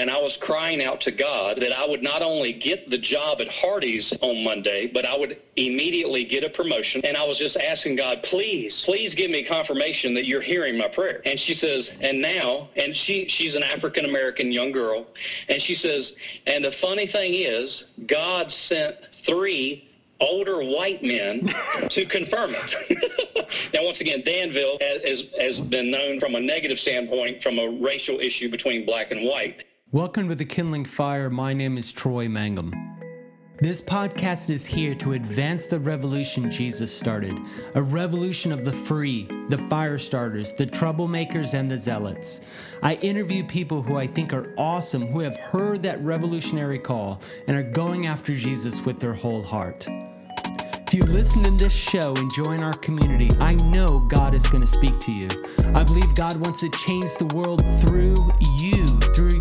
and I was crying out to God that I would not only get the job at Hardee's on Monday, but I would immediately get a promotion. And I was just asking God, please, please give me confirmation that you're hearing my prayer. And she says, and now, and she she's an African American young girl, and she says, and the funny thing is, God sent three older white men to confirm it. now, once again, Danville has, has been known from a negative standpoint from a racial issue between black and white. Welcome to the Kindling Fire. My name is Troy Mangum. This podcast is here to advance the revolution Jesus started a revolution of the free, the fire starters, the troublemakers, and the zealots. I interview people who I think are awesome, who have heard that revolutionary call and are going after Jesus with their whole heart. If you listen to this show and join our community, I know God is going to speak to you. I believe God wants to change the world through you, through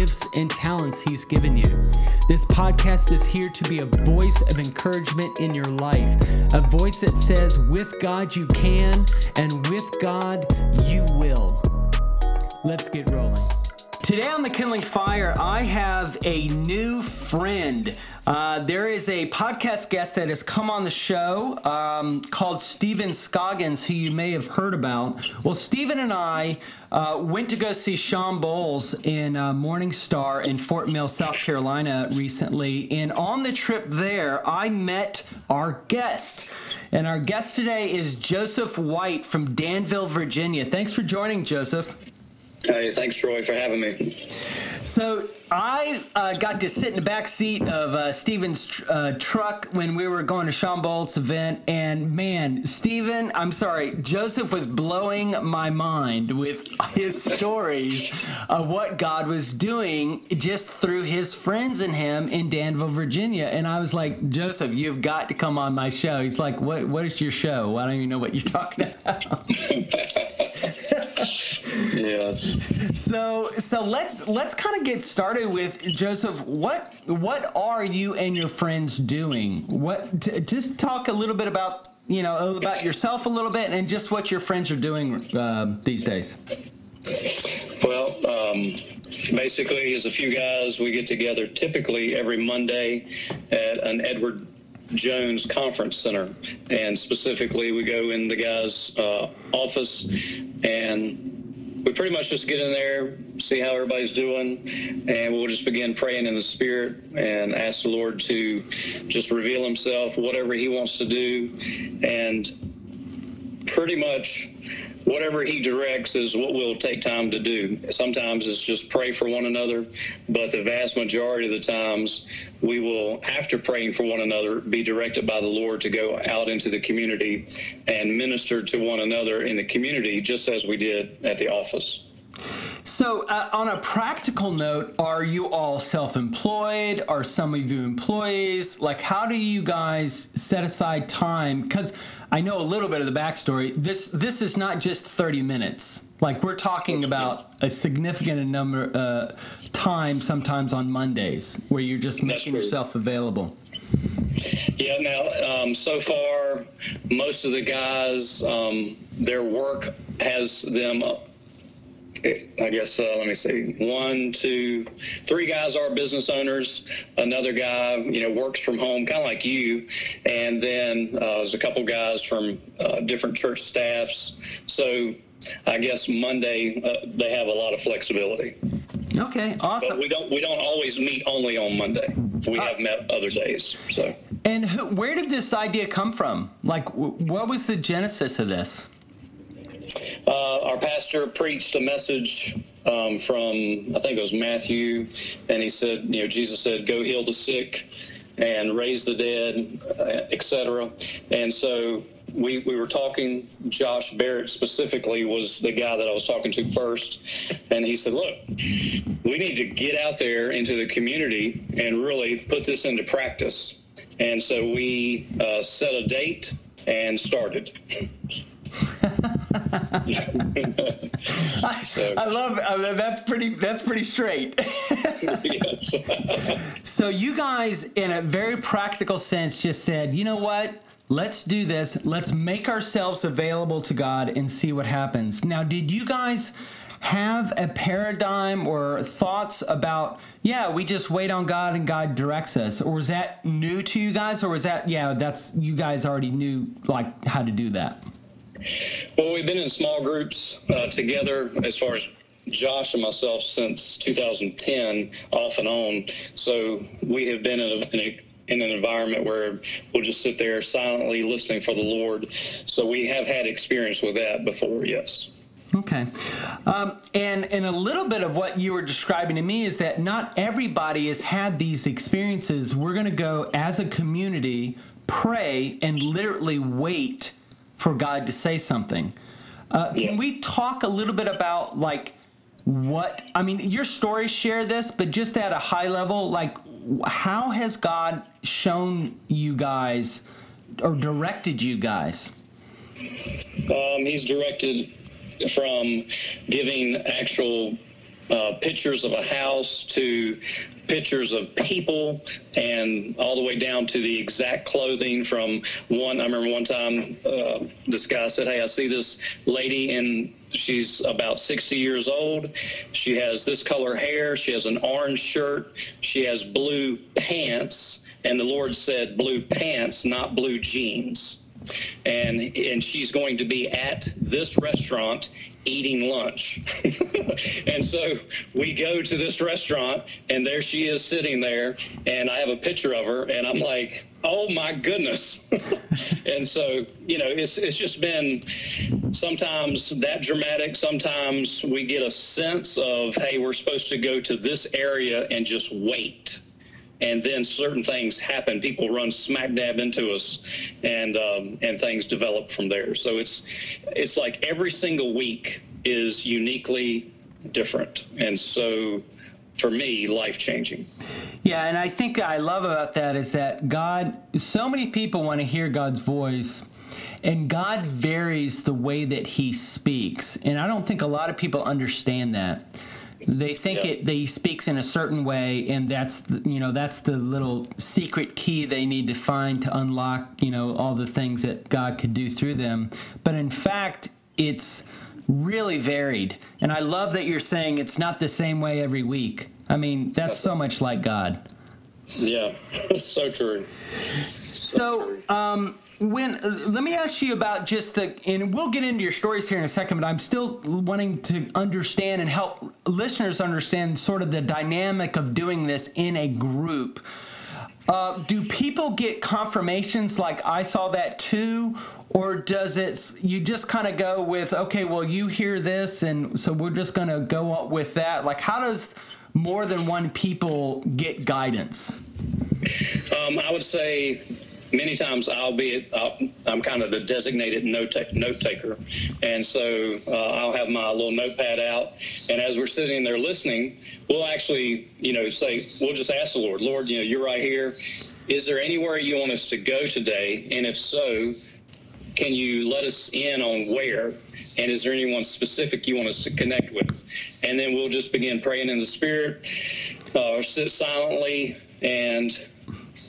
gifts and talents He's given you. This podcast is here to be a voice of encouragement in your life, a voice that says, with God you can, and with God you will. Let's get rolling. Today on the Kindling Fire, I have a new friend. Uh, there is a podcast guest that has come on the show um, called Stephen Scoggins, who you may have heard about. Well, Stephen and I uh, went to go see Shawn Bolz in uh, Morning Star in Fort Mill, South Carolina recently. And on the trip there, I met our guest. And our guest today is Joseph White from Danville, Virginia. Thanks for joining, Joseph. Hey, thanks, Troy, for having me. So I uh, got to sit in the back seat of uh, Stephen's tr- uh, truck when we were going to Shawn Bolz's event, and man, Steven, I'm sorry, Joseph was blowing my mind with his stories of what God was doing just through his friends and him in Danville, Virginia. And I was like, Joseph, you've got to come on my show. He's like, What? What is your show? I don't even know what you're talking about. yes. So so let's let's kind of get started with Joseph. What what are you and your friends doing? What t- just talk a little bit about you know about yourself a little bit and just what your friends are doing uh, these days. Well, um, basically, as a few guys, we get together typically every Monday at an Edward Jones Conference Center, and specifically, we go in the guys' uh, office and we pretty much just get in there, see how everybody's doing, and we'll just begin praying in the Spirit and ask the Lord to just reveal Himself, whatever He wants to do, and pretty much whatever he directs is what we'll take time to do. Sometimes it's just pray for one another, but the vast majority of the times we will, after praying for one another, be directed by the Lord to go out into the community and minister to one another in the community, just as we did at the office. So, uh, on a practical note, are you all self employed? Are some of you employees? Like, how do you guys set aside time? Because I know a little bit of the backstory. This this is not just 30 minutes. Like we're talking about a significant number uh, time sometimes on Mondays where you're just making yourself available. Yeah. Now, um, so far, most of the guys, um, their work has them I guess uh, let me see. One, two, three guys are business owners. Another guy, you know, works from home, kind of like you. And then uh, there's a couple guys from uh, different church staffs. So I guess Monday uh, they have a lot of flexibility. Okay, awesome. But we don't we don't always meet only on Monday. We uh, have met other days. So. And who, where did this idea come from? Like, what was the genesis of this? Uh, our pastor preached a message um, from, I think it was Matthew, and he said, you know, Jesus said, go heal the sick and raise the dead, uh, etc. And so we, we were talking, Josh Barrett specifically was the guy that I was talking to first. And he said, Look, we need to get out there into the community and really put this into practice. And so we uh, set a date and started. I, I love I mean, that's pretty that's pretty straight. so you guys in a very practical sense just said, "You know what? Let's do this. Let's make ourselves available to God and see what happens." Now, did you guys have a paradigm or thoughts about, yeah, we just wait on God and God directs us? Or was that new to you guys? Or was that, yeah, that's, you guys already knew like how to do that? Well, we've been in small groups uh, together as far as Josh and myself since 2010, off and on. So we have been in, a, in, a, in an environment where we'll just sit there silently listening for the Lord. So we have had experience with that before, yes. Okay. Um, and, and a little bit of what you were describing to me is that not everybody has had these experiences. We're going to go as a community, pray, and literally wait for God to say something. Uh, yeah. Can we talk a little bit about like what I mean? Your stories share this, but just at a high level, like how has God shown you guys or directed you guys? Um, he's directed from giving actual uh, pictures of a house to pictures of people and all the way down to the exact clothing from one i remember one time uh, this guy said hey i see this lady and she's about 60 years old. She has this color hair. She has an orange shirt. She has blue pants. And the lord said blue pants not blue jeans. And and she's going to be at this restaurant eating lunch. and so we go to this restaurant, and there she is sitting there, and I have a picture of her, and I'm like, oh my goodness. and so, you know, it's, it's just been sometimes that dramatic. Sometimes we get a sense of, hey, we're supposed to go to this area and just wait and then certain things happen. People run smack dab into us, and um, and things develop from there. So it's it's like every single week is uniquely different, and so for me, life changing. Yeah, and I think I love about that is that God. So many people want to hear God's voice. And God varies the way that He speaks. And I don't think a lot of people understand that they think yeah. it they speaks in a certain way and that's the, you know that's the little secret key they need to find to unlock you know all the things that god could do through them. But in fact it's really varied. And i love that you're saying it's not the same way every week. I mean that's so much like god. Yeah. So true. So, so um when uh, let me ask you about just the and we'll get into your stories here in a second but i'm still wanting to understand and help listeners understand sort of the dynamic of doing this in a group. Uh, do people get confirmations like i saw that too or does it you just kind of go with okay well you hear this and so we're just going to go with that like how does more than one people get guidance? Um, i would say many times I'll be i am kind of the designated note note taker, and so uh, I'll have my little notepad out, and as we're sitting there listening, we'll actually you know say we'll just ask the Lord, Lord, you know you're right here. Is there anywhere you want us to go today? And if so, can you let us in on where? And is there anyone specific you want us to connect with? And then we'll just begin praying in the Spirit, uh, or sit silently and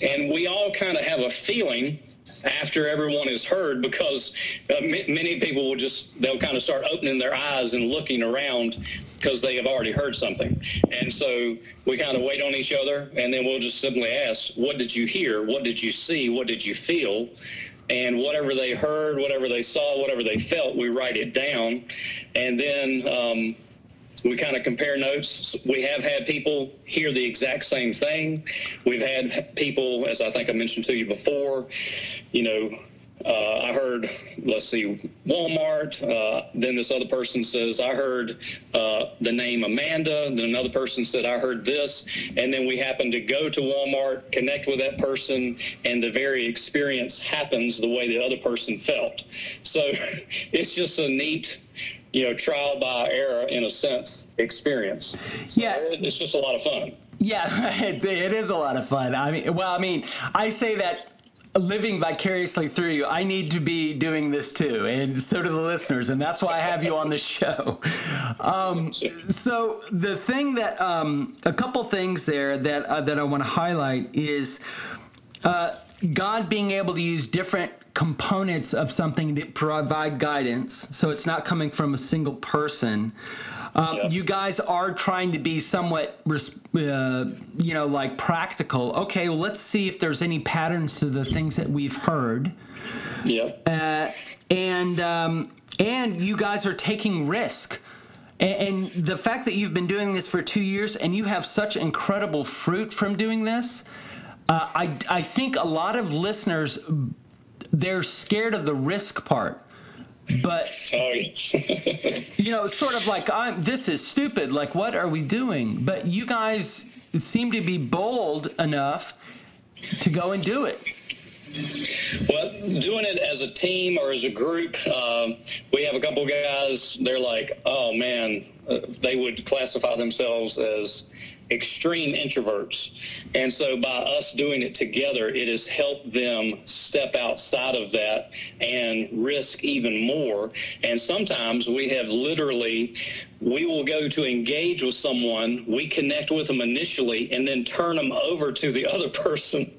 and we all kind of have a feeling after everyone is heard because uh, m- many people will just they'll kind of start opening their eyes and looking around because they have already heard something. And so we kind of wait on each other and then we'll just simply ask what did you hear? What did you see? What did you feel? And whatever they heard whatever they saw whatever they felt we write it down. And then um, we kind of compare notes. We have had people hear the exact same thing. We've had people, as I think I mentioned to you before, you know, uh, I heard, let's see, Walmart. Uh, then this other person says, I heard uh, the name Amanda. Then another person said, I heard this. And then we happen to go to Walmart, connect with that person, and the very experience happens the way the other person felt. So it's just a neat you know, trial by error in a sense experience. So yeah, it's just a lot of fun. Yeah, it, it is a lot of fun. I mean, well, I mean, I say that living vicariously through you, I need to be doing this too, and so do the listeners, and that's why I have you on the show. Um, so the thing that um, a couple things there that uh, that I want to highlight is uh, God being able to use different components of something to provide guidance, so it's not coming from a single person. Um. You guys are trying to be somewhat, uh, you know, like practical. Okay, well, let's see if there's any patterns to the things that we've heard. Yeah. Uh, and um, and you guys are taking risk. And, and the fact that you've been doing this for two years and you have such incredible fruit from doing this, uh, I, I think a lot of listeners, they're scared of the risk part. But you know sort of like i'm this is stupid. Like what are we doing? But you guys seem to be bold enough to go and do it. Well, doing it as a team or as a group, um, we have a couple guys. They're like, oh man, uh, they would classify themselves as extreme introverts. And so by us doing it together, it has helped them step outside of that and risk even more. And sometimes we have literally, we will go to engage with someone, we connect with them initially, and then turn them over to the other person.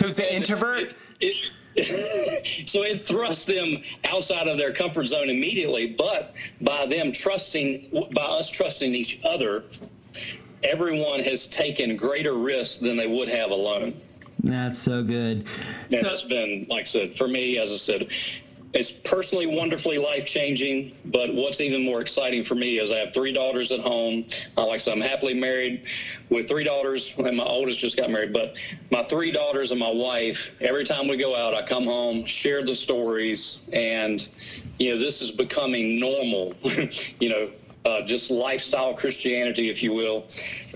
Who's the introvert? It, it, so it thrusts them outside of their comfort zone immediately but by them trusting by us trusting each other everyone has taken greater risks than they would have alone. That's so good. And so, that's been, like I said, for me, as I said, it's personally wonderfully life changing. But what's even more exciting for me is I have three daughters at home. Uh, like I said, I'm happily married with three daughters, and my oldest just got married. But my three daughters and my wife, every time we go out, I come home, share the stories, and you know, this is becoming normal. you know, uh, just lifestyle Christianity, if you will,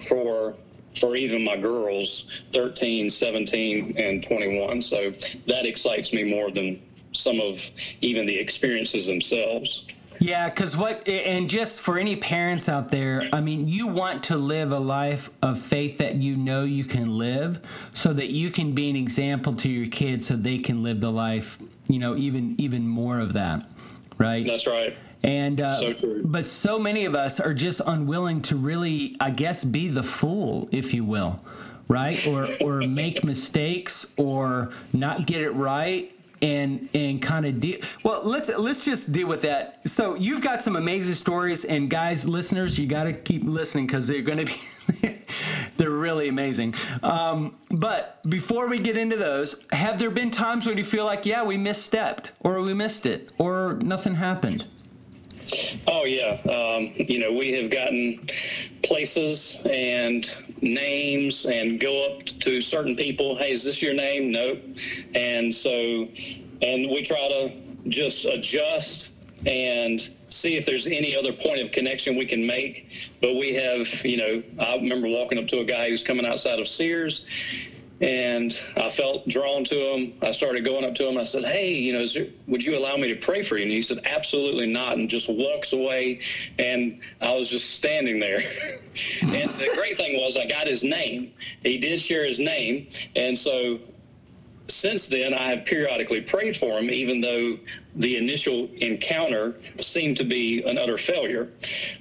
for for even my girls 13 17 and 21 so that excites me more than some of even the experiences themselves yeah, because what, and just for any parents out there, I mean, you want to live a life of faith that you know you can live so that you can be an example to your kids so they can live the life, you know, even, even more of that, right? That's right. And uh, so but so many of us are just unwilling to really, I guess, be the fool, if you will, right? Or or make mistakes or not get it right and and kind of deal well let's let's just deal with that. So you've got some amazing stories and guys listeners you got to keep listening because they're going to be they're really amazing. Um, but before we get into those have there been times when you feel like yeah we misstepped or we missed it or nothing happened Oh yeah, um, you know we have gotten places and names and go up to certain people. Hey, is this your name? Nope. And so, and we try to just adjust and see if there's any other point of connection we can make. But we have, you know, I remember walking up to a guy who's coming outside of Sears and I felt drawn to him. I started going up to him. I said, "Hey, you know, there, would you allow me to pray for you?" And he said, "Absolutely not," and just walks away. And I was just standing there. and the great thing was, I got his name. He did share his name, and so since then, I have periodically prayed for him, even though the initial encounter seemed to be an utter failure.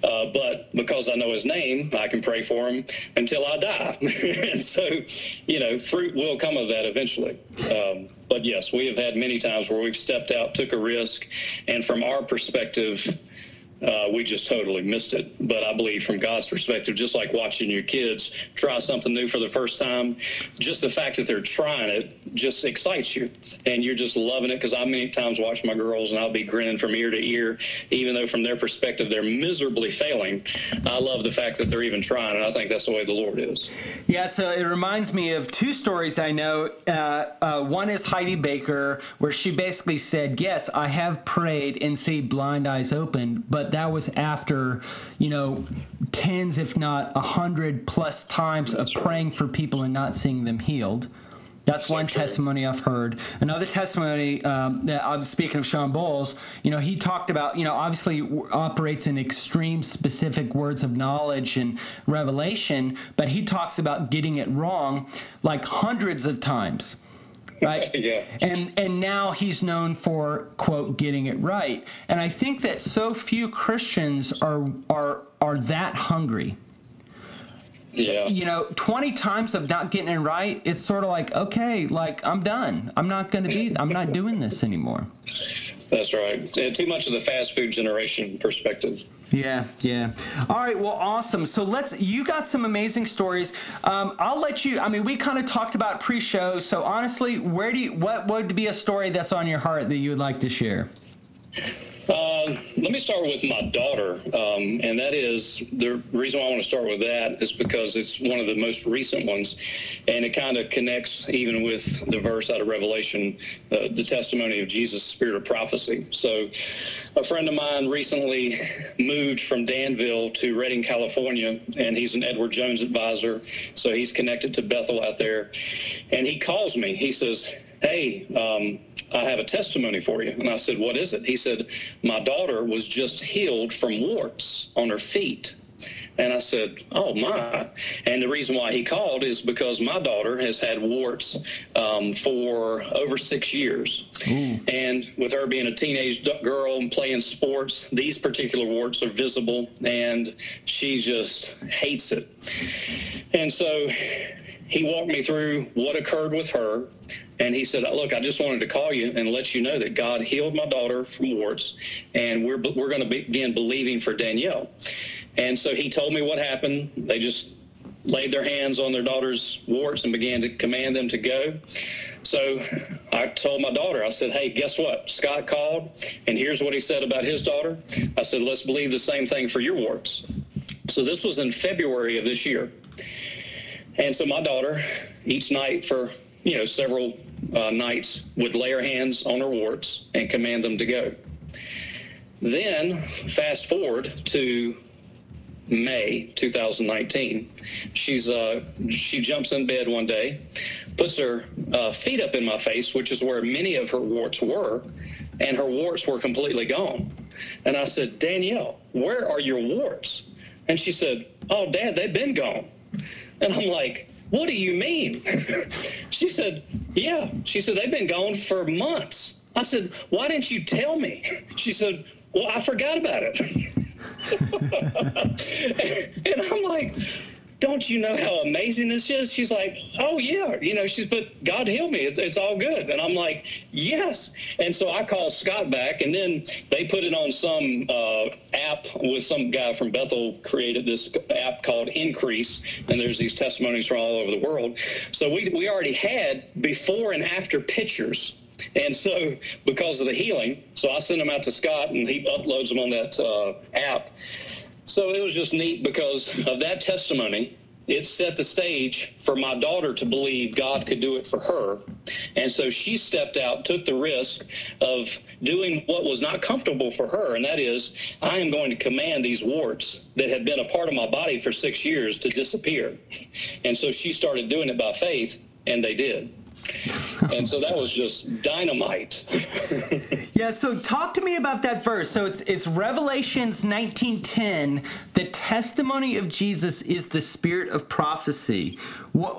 Uh, but because I know his name, I can pray for him until I die. and so, you know, fruit will come of that eventually. Um, but yes, we have had many times where we've stepped out, took a risk, and from our perspective, uh, we just totally missed it. But I believe from God's perspective, just like watching your kids try something new for the first time, just the fact that they're trying it just excites you. And you're just loving it because I many times watch my girls and I'll be grinning from ear to ear, even though from their perspective they're miserably failing. I love the fact that they're even trying. And I think that's the way the Lord is. Yeah, so it reminds me of two stories I know. Uh, uh, one is Heidi Baker, where she basically said, Yes, I have prayed and see blind eyes open, but that was after, you know, tens, if not a hundred plus times of praying for people and not seeing them healed. That's one testimony I've heard. Another testimony um, that I'm speaking of Shawn Bolz, you know, he talked about, you know, obviously operates in extreme specific words of knowledge and revelation, but he talks about getting it wrong like hundreds of times right? yeah. And and now he's known for quote getting it right. And I think that so few Christians are are are that hungry. Yeah. You know, 20 times of not getting it right, it's sort of like, okay, like I'm done. I'm not going to be I'm not doing this anymore. That's right. Too much of the fast food generation perspective. Yeah, yeah. All right, well, awesome. So let's. You got some amazing stories. Um, I'll let you. I mean, we kind of talked about pre-show. So honestly, where do you? What would be a story that's on your heart that you would like to share? Uh, let me start with my daughter, um, and that is the reason why I want to start with that is because it's one of the most recent ones, and it kind of connects even with the verse out of Revelation, uh, the testimony of Jesus, spirit of prophecy. So, a friend of mine recently moved from Danville to Redding, California, and he's an Edward Jones advisor, so he's connected to Bethel out there, and he calls me. He says, "Hey." Um, I have a testimony for you. And I said, What is it? He said, My daughter was just healed from warts on her feet. And I said, Oh, my. And the reason why he called is because my daughter has had warts um, for over six years. Ooh. And with her being a teenage girl and playing sports, these particular warts are visible and she just hates it. And so he walked me through what occurred with her. And he said, "Look, I just wanted to call you and let you know that God healed my daughter from warts, and we're we're going to begin believing for Danielle." And so he told me what happened. They just laid their hands on their daughter's warts and began to command them to go. So I told my daughter, I said, "Hey, guess what? Scott called, and here's what he said about his daughter." I said, "Let's believe the same thing for your warts." So this was in February of this year. And so my daughter, each night for you know several uh, nights, would lay her hands on her warts and command them to go. Then, fast forward to May 2019, she's uh, she jumps in bed one day, puts her uh, feet up in my face, which is where many of her warts were, and her warts were completely gone. And I said, Danielle, where are your warts? And she said, Oh, Dad, they've been gone. And I'm like, what do you mean? she said, yeah. She said, they've been gone for months. I said, why didn't you tell me? She said, well, I forgot about it. and I'm like, don't you know how amazing this is? She's like, oh yeah, you know, she's but God healed me. It's, it's all good. And I'm like, yes. And so I called Scott back, and then they put it on some uh, app with some guy from Bethel created this app called Increase, and there's these testimonies from all over the world. So we we already had before and after pictures and so, because of the healing, so I send them out to Scott and he uploads them on that uh, app. So it was just neat because of that testimony. It set the stage for my daughter to believe God could do it for her. And so she stepped out, took the risk of doing what was not comfortable for her. And that is, I am going to command these warts that had been a part of my body for six years to disappear. And so she started doing it by faith, and they did and so that was just dynamite. yeah, so talk to me about that verse. So it's it's Revelations 19:10, the testimony of Jesus is the spirit of prophecy.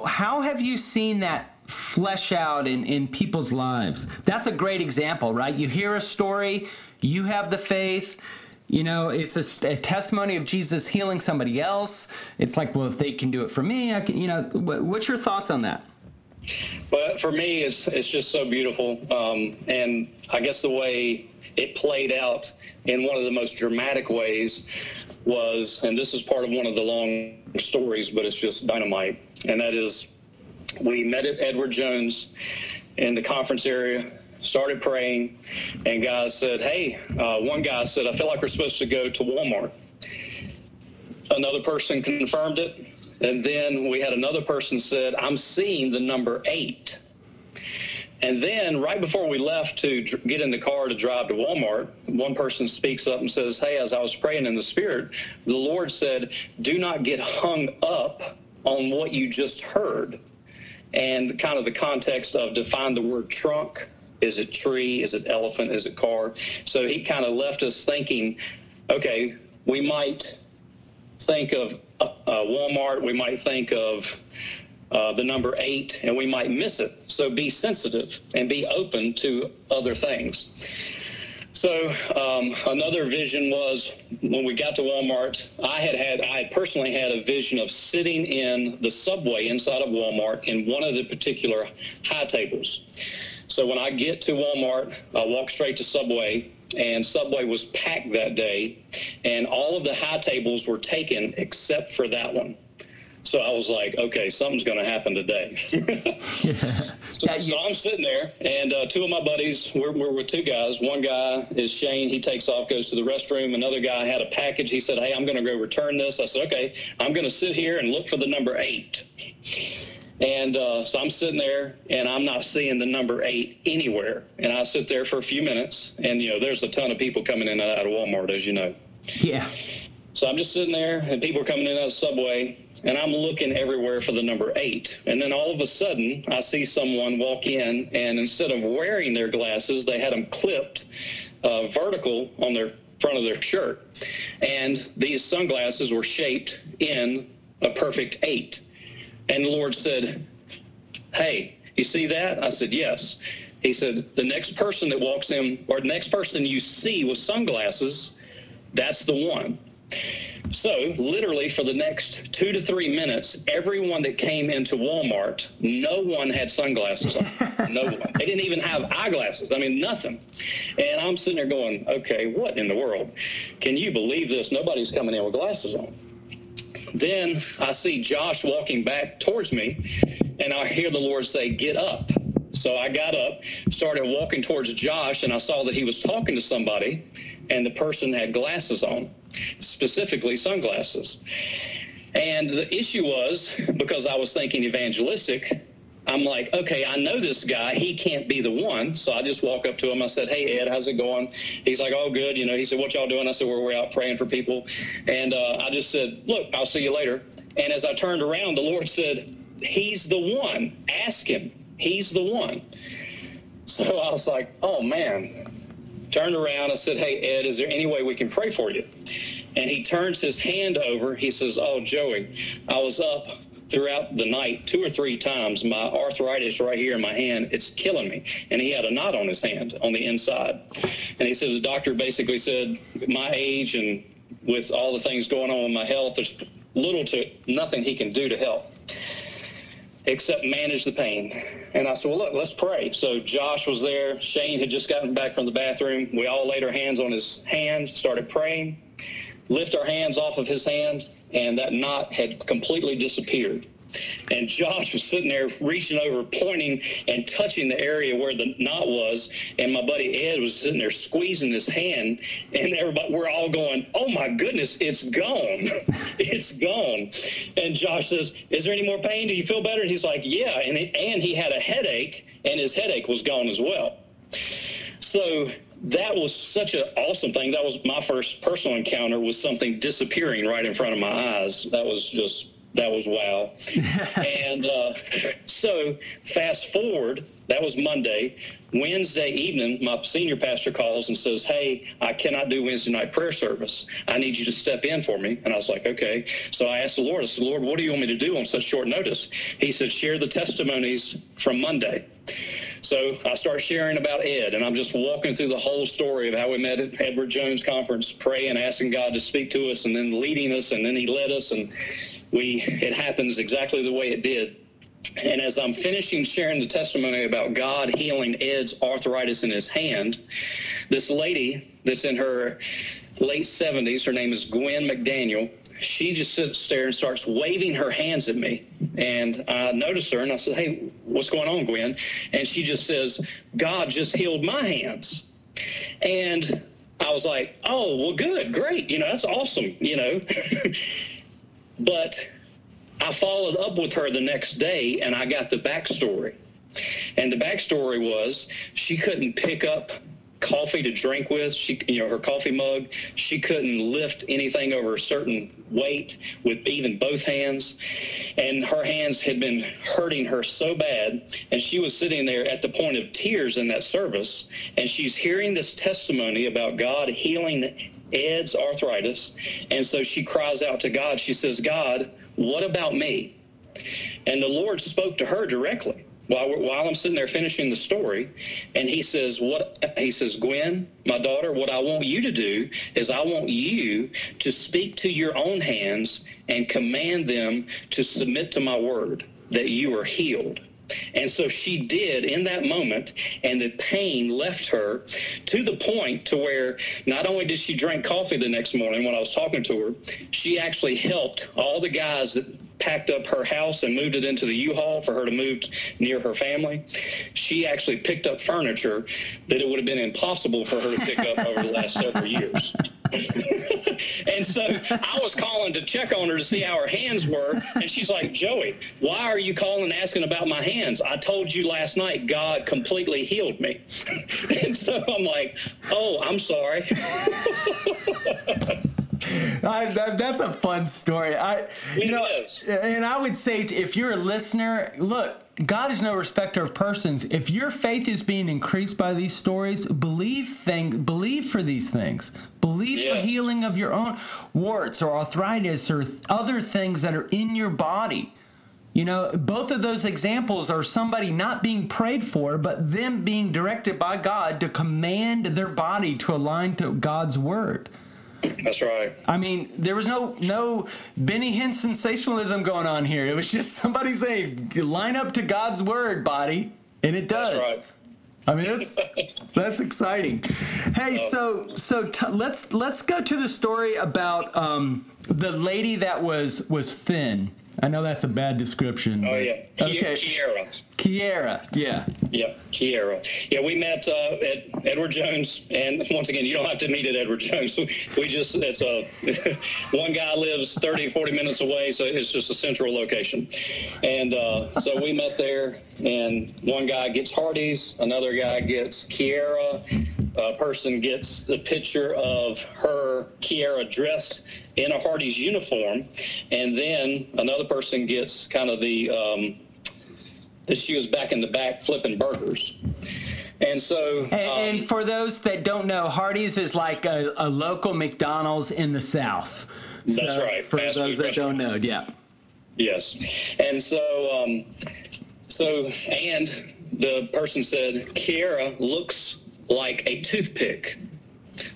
How have you seen that flesh out in, in people's lives? That's a great example, right? You hear a story, you have the faith, you know, it's a, a, testimony of Jesus healing somebody else. It's like, well, if they can do it for me, I can, you know, what's your thoughts on that? But for me, it's it's just so beautiful, um, and I guess the way it played out in one of the most dramatic ways was, and this is part of one of the long stories, but it's just dynamite, and that is, we met at Edward Jones in the conference area, started praying, and guys said, "Hey," uh, one guy said, "I feel like we're supposed to go to Walmart." Another person confirmed it and then we had another person said, I'm seeing the number eight. And then right before we left to get in the car to drive to Walmart, one person speaks up and says, Hey, as I was praying in the Spirit, the Lord said, Do not get hung up on what you just heard. And kind of the context of define the word trunk. Is it tree? Is it elephant? Is it car? So he kind of left us thinking, okay, we might think of uh, Walmart, we might think of uh, the number eight, and we might miss it. So be sensitive and be open to other things. So um, another vision was when we got to Walmart. I had had I personally had a vision of sitting in the subway inside of Walmart in one of the particular high tables. So when I get to Walmart, I walk straight to Subway, and Subway was packed that day, and all of the high tables were taken except for that one. So I was like, okay, something's going to happen today. so, yeah, so, I'm sitting there, and uh, two of my buddies, we're, we're with two guys. One guy is Shane. He takes off, goes to the restroom. Another guy had a package. He said, hey, I'm going to go return this. I said, okay, I'm going to sit here and look for the number eight. And uh, so I'm sitting there and I'm not seeing the number eight anywhere. And I sit there for a few minutes, and you know, there's a ton of people coming in and out of Walmart, as you know. Yeah. So I'm just sitting there, and people are coming in out of the subway, and I'm looking everywhere for the number eight. And then all of a sudden, I see someone walk in, and instead of wearing their glasses, they had them clipped uh, vertical on their front of their shirt. And these sunglasses were shaped in a perfect eight. And the Lord said, Hey, you see that? I said, Yes. He said, The next person that walks in, or the next person you see with sunglasses, that's the one. So, literally, for the next two to three minutes, everyone that came into Walmart, no one had sunglasses on. no one. They didn't even have eyeglasses. I mean, nothing. And I'm sitting there going, okay, what in the world? Can you believe this? Nobody's coming in with glasses on. Then I see Josh walking back towards me, and I hear the Lord say, Get up. So I got up, started walking towards Josh, and I saw that he was talking to somebody, and the person had glasses on, specifically sunglasses. And the issue was because I was thinking evangelistic, I'm like, okay, I know this guy. He can't be the one. So I just walk up to him. I said, hey, Ed, how's it going? He's like, oh, good. You know, he said, what y'all doing? I said, well, we're out praying for people. And uh, I just said, look, I'll see you later. And as I turned around, the Lord said, he's the one. Ask him. He's the one. So I was like, oh, man. Turned around. I said, hey, Ed, is there any way we can pray for you? And he turns his hand over. He says, oh, Joey, I was up throughout the night two or three times my arthritis right here in my hand it's killing me and he had a knot on his hand on the inside and he says the doctor basically said my age and with all the things going on with my health there's little to nothing he can do to help except manage the pain. And I said, Well, look, let's pray. So Josh was there. Shane had just gotten back from the bathroom. We all laid our hands on his hand, started praying, lift our hands off of his hand, and that knot had completely disappeared. And Josh was sitting there reaching over, pointing and touching the area where the knot was. And my buddy Ed was sitting there squeezing his hand. And everybody, we're all going, Oh my goodness, it's gone. it's gone. And Josh says, Is there any more pain? Do you feel better? And he's like, Yeah. And, and he had a headache, and his headache was gone as well. So that was such an awesome thing. That was my first personal encounter with something disappearing right in front of my eyes. That was just that was wow. and uh, so fast forward, that was Monday. Wednesday evening, my senior pastor calls and says, Hey, I cannot do Wednesday night prayer service. I need you to step in for me. And I was like, Okay. So I asked the Lord, I said, Lord, what do you want me to do on such short notice? He said, Share the testimonies from Monday. So I start sharing about Ed, and I'm just walking through the whole story of how we met at Edward Jones Conference, praying, asking God to speak to us, and then leading us, and then He led us, and we it happens exactly the way it did. And as I'm finishing sharing the testimony about God healing Ed's arthritis in his hand, this lady that's in her late 70s, her name is Gwen McDaniel, she just sits there and starts waving her hands at me. And I notice her and I said, Hey, what's going on, Gwen? And she just says, God just healed my hands. And I was like, Oh, well, good, great. You know, that's awesome, you know. but I followed up with her the next day and I got the backstory. And the backstory was she couldn't pick up coffee to drink with. She, you know, her coffee mug. She couldn't lift anything over a certain weight with even both hands, and her hands had been hurting her so bad. And she was sitting there at the point of tears in that service, and she's hearing this testimony about God healing Ed's arthritis, and so she cries out to God. She says, "God, what about me?" And the Lord spoke to her directly while while I'm sitting there finishing the story, and he says, "What?" He says, "Gwen, my daughter, what I want you to do is I want you to speak to your own hands and command them to submit to my word that you are healed." And so she did in that moment, and the pain left her to the point to where not only did she drink coffee the next morning when I was talking to her, she actually helped all the guys that packed up her house and moved it into the U-Haul for her to move near her family. She actually picked up furniture that it would have been impossible for her to pick up over the last several years. and so I was calling to check on her to see how her hands were. And she's like, Joey, why are you calling asking about my hands? I told you last night God completely healed me. and so I'm like, oh, I'm sorry. I, that, that's a fun story. I, you know, and I would say if you're a listener, look, God is no respecter of persons. If your faith is being increased by these stories, believe thing, believe for these things. Believe yeah. for healing of your own warts or arthritis or other things that are in your body. You know, both of those examples are somebody not being prayed for, but them being directed by God to command their body to align to God's word. That's right. I mean, there was no no Benny Hinn sensationalism going on here. It was just somebody saying, "Line up to God's word, body," and it does. That's right. I mean, that's that's exciting. Hey, um, so so t- let's let's go to the story about um, the lady that was was thin. I know that's a bad description. Oh yeah, okay. Kiera. Kiera, yeah. Yeah, Kiera. Yeah, we met uh, at Edward Jones, and once again, you don't have to meet at Edward Jones. We just, it's a, one guy lives 30, 40 minutes away, so it's just a central location. And uh, so we met there, and one guy gets Hardee's, another guy gets Kiera, a person gets the picture of her, Kiera, dressed in a Hardee's uniform, and then another person gets kind of the, um, that she was back in the back flipping burgers. And so. And, um, and for those that don't know, Hardee's is like a, a local McDonald's in the South. That's so right. For Fast those that don't know, yeah. Yes. And so, um, so, and the person said, Kiera looks like a toothpick.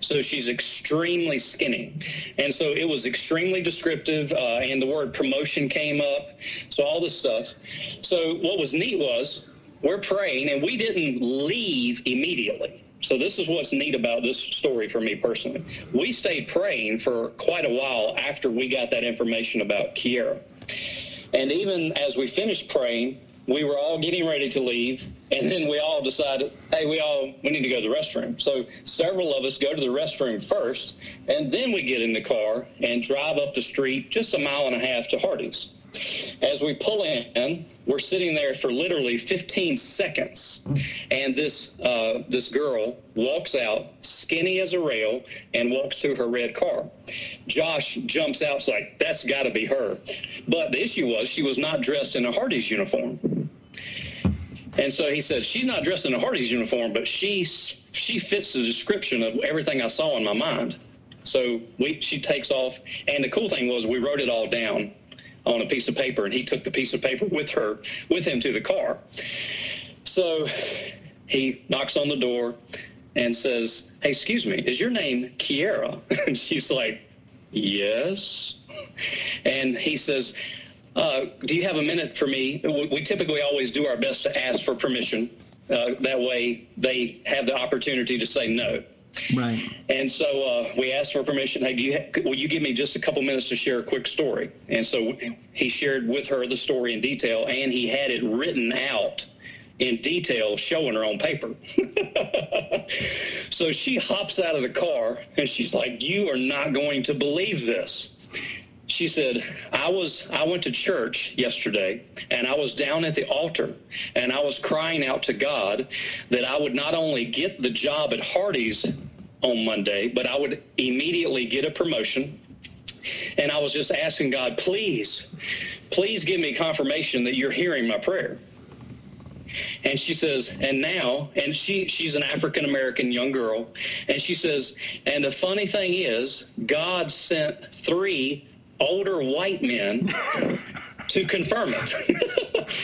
So she's extremely skinny. And so it was extremely descriptive, uh, and the word promotion came up. So all this stuff. So what was neat was we're praying, and we didn't leave immediately. So this is what's neat about this story for me personally. We stayed praying for quite a while after we got that information about Kiera. And even as we finished praying, we were all getting ready to leave and then we all decided hey we all we need to go to the restroom. So several of us go to the restroom first and then we get in the car and drive up the street just a mile and a half to hardee's as we pull in we're sitting there for literally 15 seconds. And this uh, this girl walks out skinny as a rail and walks to her red car. Josh jumps out like that's got to be her. But the issue was she was not dressed in a hardee's uniform. And so he said, she's not dressed in a Hardee's uniform, but she she fits the description of everything I saw in my mind. So we she takes off, and the cool thing was we wrote it all down on a piece of paper, and he took the piece of paper with her with him to the car. So he knocks on the door and says, "Hey, excuse me, is your name Kiera?" and she's like, "Yes." And he says, uh, do you have a minute for me? We typically always do our best to ask for permission. Uh, that way they have the opportunity to say no. Right. And so uh, we asked for permission. Hey, do you ha- will you give me just a couple minutes to share a quick story? And so he shared with her the story in detail, and he had it written out in detail, showing her on paper. so she hops out of the car, and she's like, "You are not going to believe this." She said i was i went to church yesterday and i was down at the altar and i was crying out to god that i would not only get the job at hardee's on monday but i would immediately get a promotion. And i was just asking god please please give me confirmation that you're hearing my prayer. And she says and now and she she's an african american young girl and she says and the funny thing is god sent three older white men to confirm it.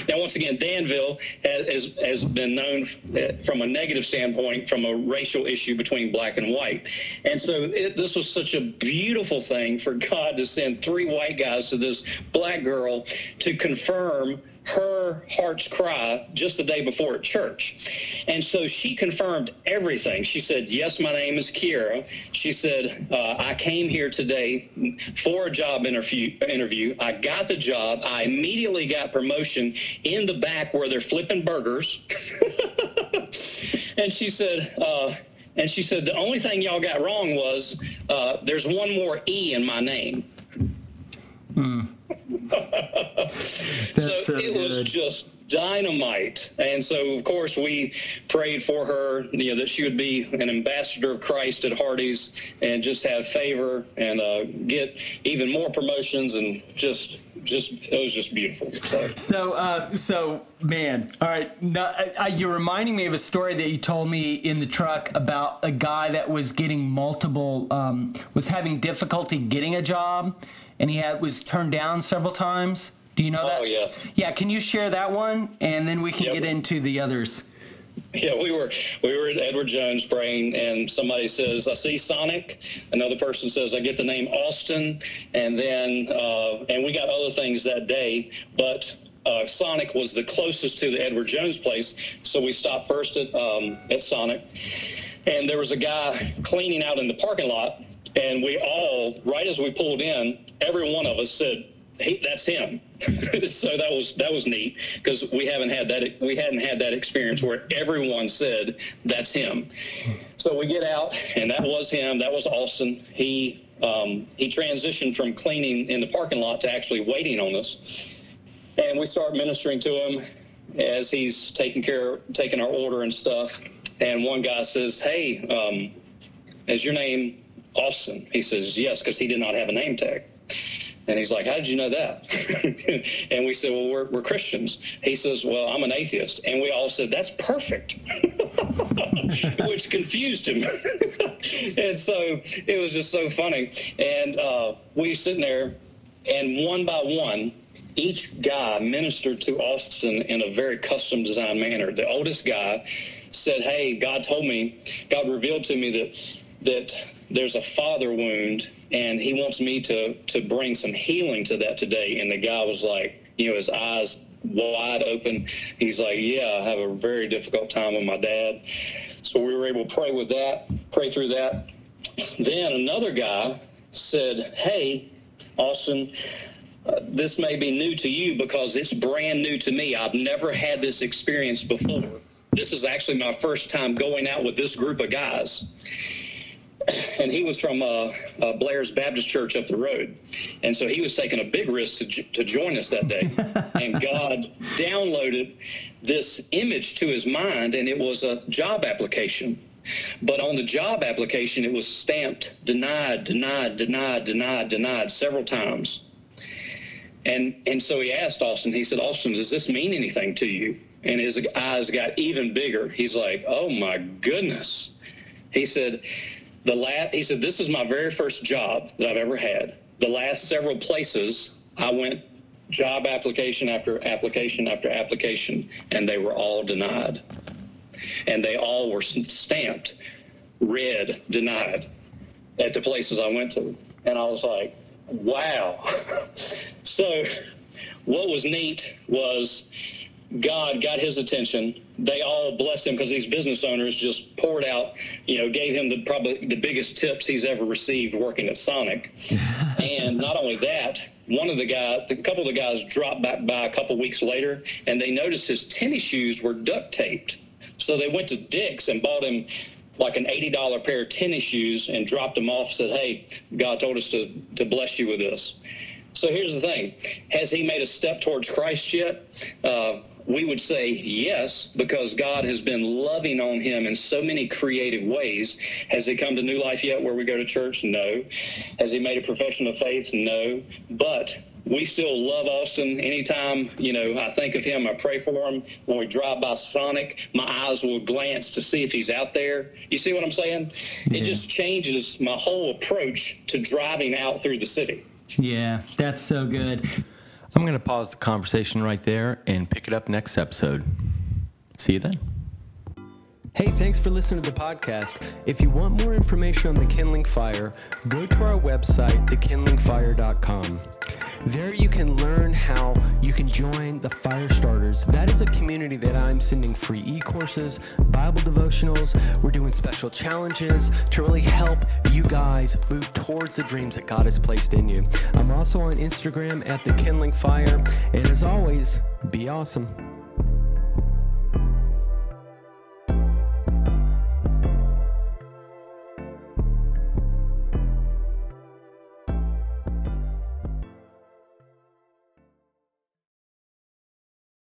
now, once again, Danville has, has been known uh, from a negative standpoint from a racial issue between black and white. And so it, this was such a beautiful thing for God to send three white guys to this black girl to confirm her heart's cry just the day before at church. And so she confirmed everything. She said, Yes, my name is Kiera. She said, uh, I came here today for a job interview, interview. I got the job. Immediately got promotion in the back where they're flipping burgers. and she said, uh, and she said, the only thing y'all got wrong was uh, there's one more E in my name. Hmm. so, so, it good. was just dynamite. And so, of course, we prayed for her, you know, that she would be an ambassador of Christ at Hardee's and just have favor and uh, get even more promotions and just, just it was just beautiful. So, so, uh, so man, all right, now, you're reminding me of a story that you told me in the truck about a guy that was getting multiple, um, was having difficulty getting a job, and he had was turned down several times. Do you know that? Oh yes. Yeah, can you share that one, and then we can get into the others. Yeah, we were we were at Edward Jones praying, and somebody says, "I see Sonic." Another person says, "I get the name Austin," and then uh, and we got other things that day, but uh, Sonic was the closest to the Edward Jones place, so we stopped first at um, at Sonic, and there was a guy cleaning out in the parking lot, and we all, right as we pulled in, every one of us said, "Hey, that's him. so that was that was neat because we haven't had that we hadn't had that experience where everyone said that's him. So we get out and that was him. That was Austin. He um, he transitioned from cleaning in the parking lot to actually waiting on us, and we start ministering to him as he's taking care taking our order and stuff. And one guy says, "Hey, um, is your name Austin?" He says, "Yes," because he did not have a name tag. And he's like, How did you know that? and we said, Well, we're, we're Christians. He says, Well, I'm an atheist. And we all said, That's perfect, which confused him. and so it was just so funny. And uh, we sitting there, and one by one, each guy ministered to Austin in a very custom designed manner. The oldest guy said, Hey, God told me, God revealed to me that that there's a father wound and he wants me to to bring some healing to that today. And the guy was like you know his eyes wide open. He's like yeah i have a very difficult time with my dad. So we were able to pray with that pray through that. Then another guy said hey austin uh, this may be new to you because it's brand new to me. I've never had this experience before. This is actually my first time going out with this group of guys and he was from uh, uh, Blair's Baptist Church up the road, and so he was taking a big risk to, to join us that day. and God downloaded this image to his mind, and it was a job application. But on the job application, it was stamped denied, denied, denied, denied, denied several times. And and so he asked Austin. He said, "Austin, does this mean anything to you?" And his eyes got even bigger. He's like, "Oh my goodness." He said, the last, he said, this is my very first job that I've ever had. The last several places I went job application after application after application, and they were all denied. And they all were stamped red, denied at the places I went to. And I was like, wow. so, what was neat was God got his attention. They all blessed him because these business owners just poured out, you know, gave him the probably the biggest tips he's ever received working at Sonic. and not only that, one of the guys, a couple of the guys dropped back by a couple weeks later, and they noticed his tennis shoes were duct taped. So they went to Dick's and bought him like an $80 pair of tennis shoes and dropped them off. Said, "Hey, God told us to to bless you with this." So here's the thing: Has he made a step towards Christ yet? Uh, we would say yes, because God has been loving on him in so many creative ways. Has he come to new life yet where we go to church? No. Has he made a profession of faith? No. But we still love Austin. Anytime, you know, I think of him, I pray for him. When we drive by Sonic, my eyes will glance to see if he's out there. You see what I'm saying? Yeah. It just changes my whole approach to driving out through the city. Yeah, that's so good. I'm going to pause the conversation right there and pick it up next episode. See you then. Hey, thanks for listening to the podcast. If you want more information on the Kindling Fire, go to our website, thekindlingfire.com. There you can learn how you can join the Fire Starters. That is a community that I'm sending free e courses, Bible devotionals. We're doing special challenges to really help you guys move towards the dreams that God has placed in you. I'm also on Instagram at The Kindling Fire. And as always, be awesome.